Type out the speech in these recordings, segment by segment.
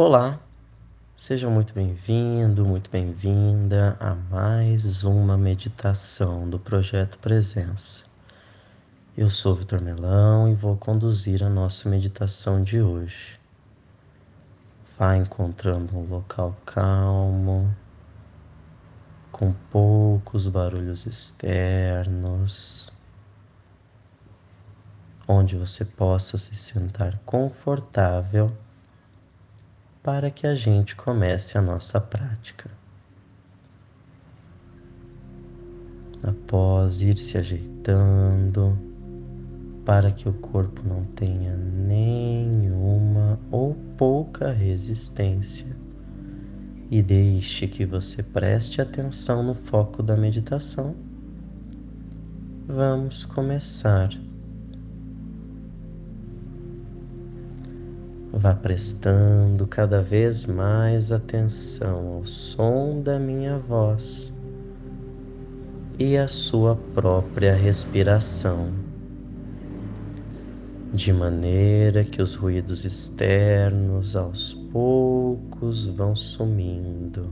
Olá, seja muito bem-vindo, muito bem-vinda a mais uma meditação do Projeto Presença. Eu sou Vitor Melão e vou conduzir a nossa meditação de hoje. Vá encontrando um local calmo, com poucos barulhos externos, onde você possa se sentar confortável para que a gente comece a nossa prática. Após ir se ajeitando, para que o corpo não tenha nenhuma ou pouca resistência, e deixe que você preste atenção no foco da meditação, vamos começar Vá prestando cada vez mais atenção ao som da minha voz e à sua própria respiração, de maneira que os ruídos externos aos poucos vão sumindo,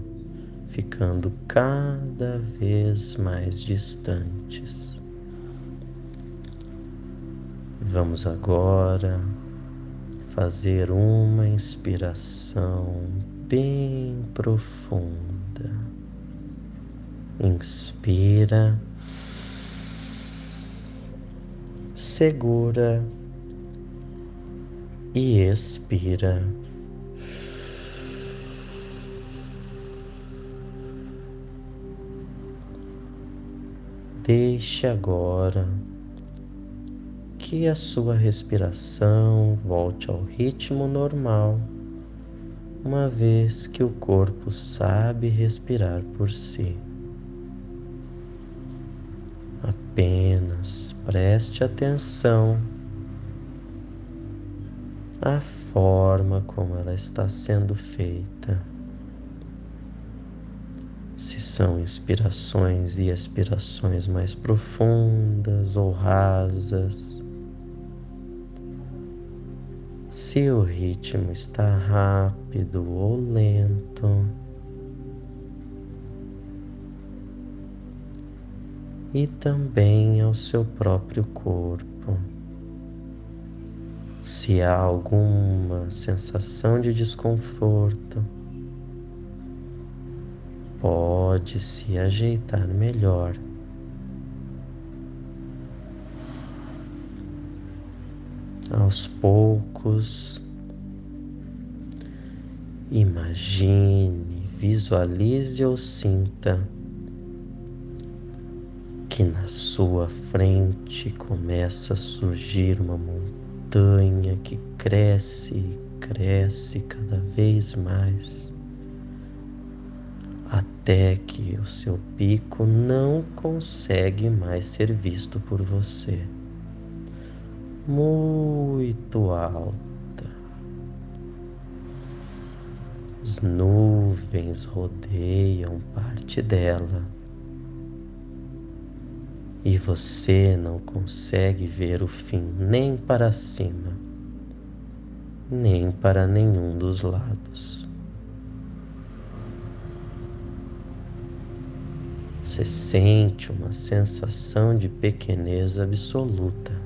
ficando cada vez mais distantes. Vamos agora fazer uma inspiração bem profunda. Inspira, segura e expira. Deixe agora que a sua respiração volte ao ritmo normal, uma vez que o corpo sabe respirar por si. Apenas preste atenção à forma como ela está sendo feita. Se são inspirações e expirações mais profundas ou rasas, se o ritmo está rápido ou lento. E também ao seu próprio corpo. Se há alguma sensação de desconforto, pode se ajeitar melhor aos poucos. Imagine, visualize ou sinta que na sua frente começa a surgir uma montanha que cresce e cresce cada vez mais, até que o seu pico não consegue mais ser visto por você muito alta. As nuvens rodeiam parte dela e você não consegue ver o fim nem para cima, nem para nenhum dos lados. Você sente uma sensação de pequenez absoluta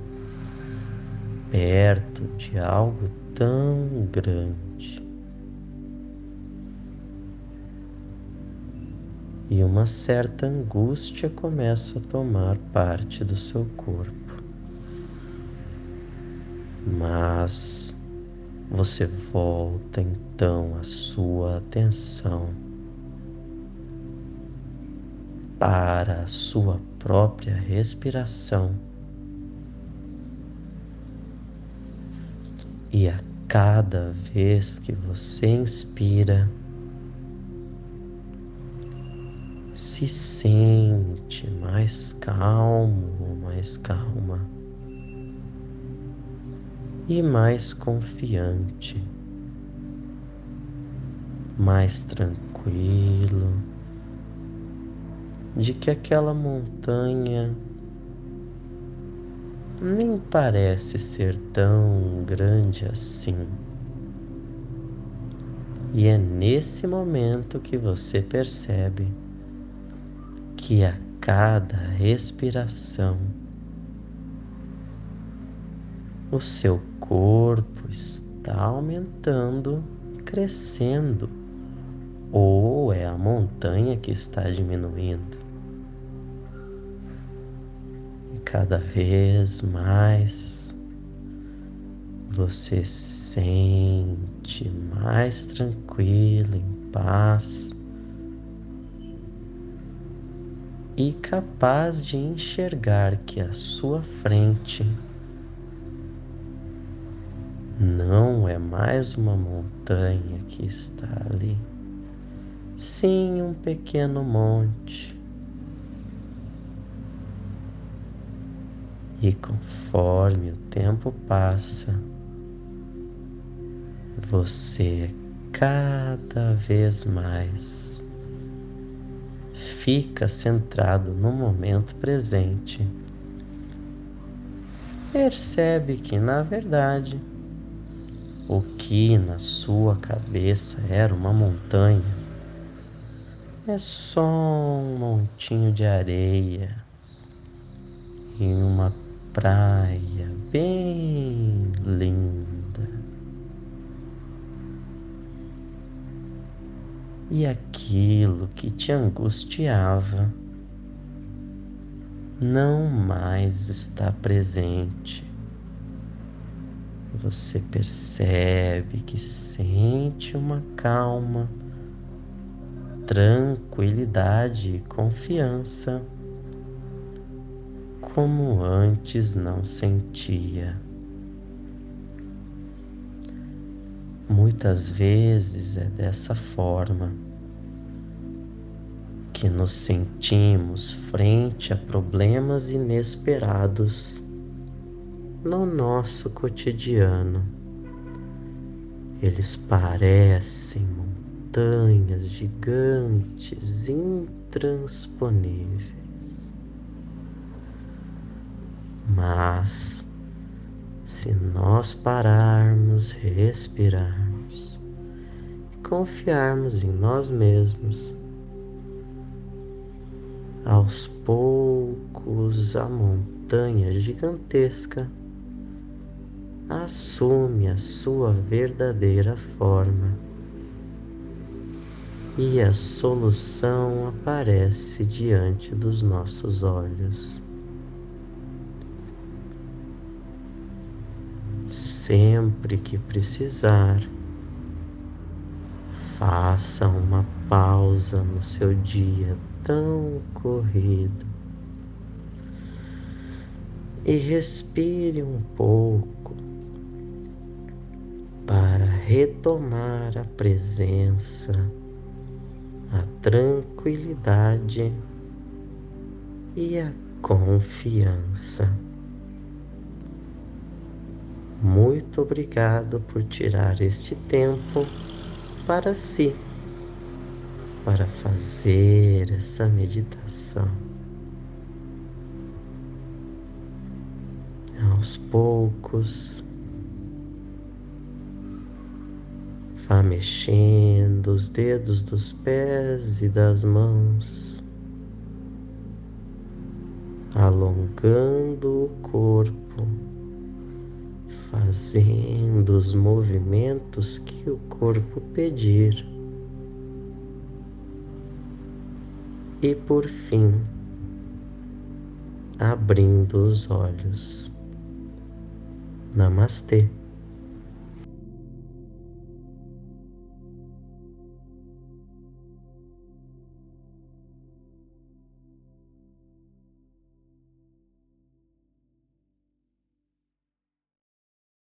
perto de algo tão grande. E uma certa angústia começa a tomar parte do seu corpo. Mas você volta então a sua atenção para a sua própria respiração E a cada vez que você inspira, se sente mais calmo, mais calma e mais confiante, mais tranquilo de que aquela montanha nem parece ser tão grande assim. E é nesse momento que você percebe que a cada respiração o seu corpo está aumentando, crescendo, ou é a montanha que está diminuindo. Cada vez mais você se sente mais tranquilo, em paz e capaz de enxergar que à sua frente não é mais uma montanha que está ali, sim um pequeno monte. E conforme o tempo passa, você cada vez mais fica centrado no momento presente. Percebe que, na verdade, o que na sua cabeça era uma montanha é só um montinho de areia em uma praia bem linda. E aquilo que te angustiava não mais está presente você percebe que sente uma calma, tranquilidade e confiança como antes não sentia. Muitas vezes é dessa forma que nos sentimos frente a problemas inesperados no nosso cotidiano. Eles parecem montanhas gigantes, intransponíveis. Mas, se nós pararmos, respirarmos e confiarmos em nós mesmos, aos poucos a montanha gigantesca assume a sua verdadeira forma e a solução aparece diante dos nossos olhos. Sempre que precisar, faça uma pausa no seu dia tão corrido e respire um pouco para retomar a presença, a tranquilidade e a confiança. Muito obrigado por tirar este tempo para si, para fazer essa meditação. Aos poucos, Vá mexendo os dedos dos pés e das mãos, alongando o corpo, fazendo os movimentos que o corpo pedir. E por fim, abrindo os olhos. Namastê.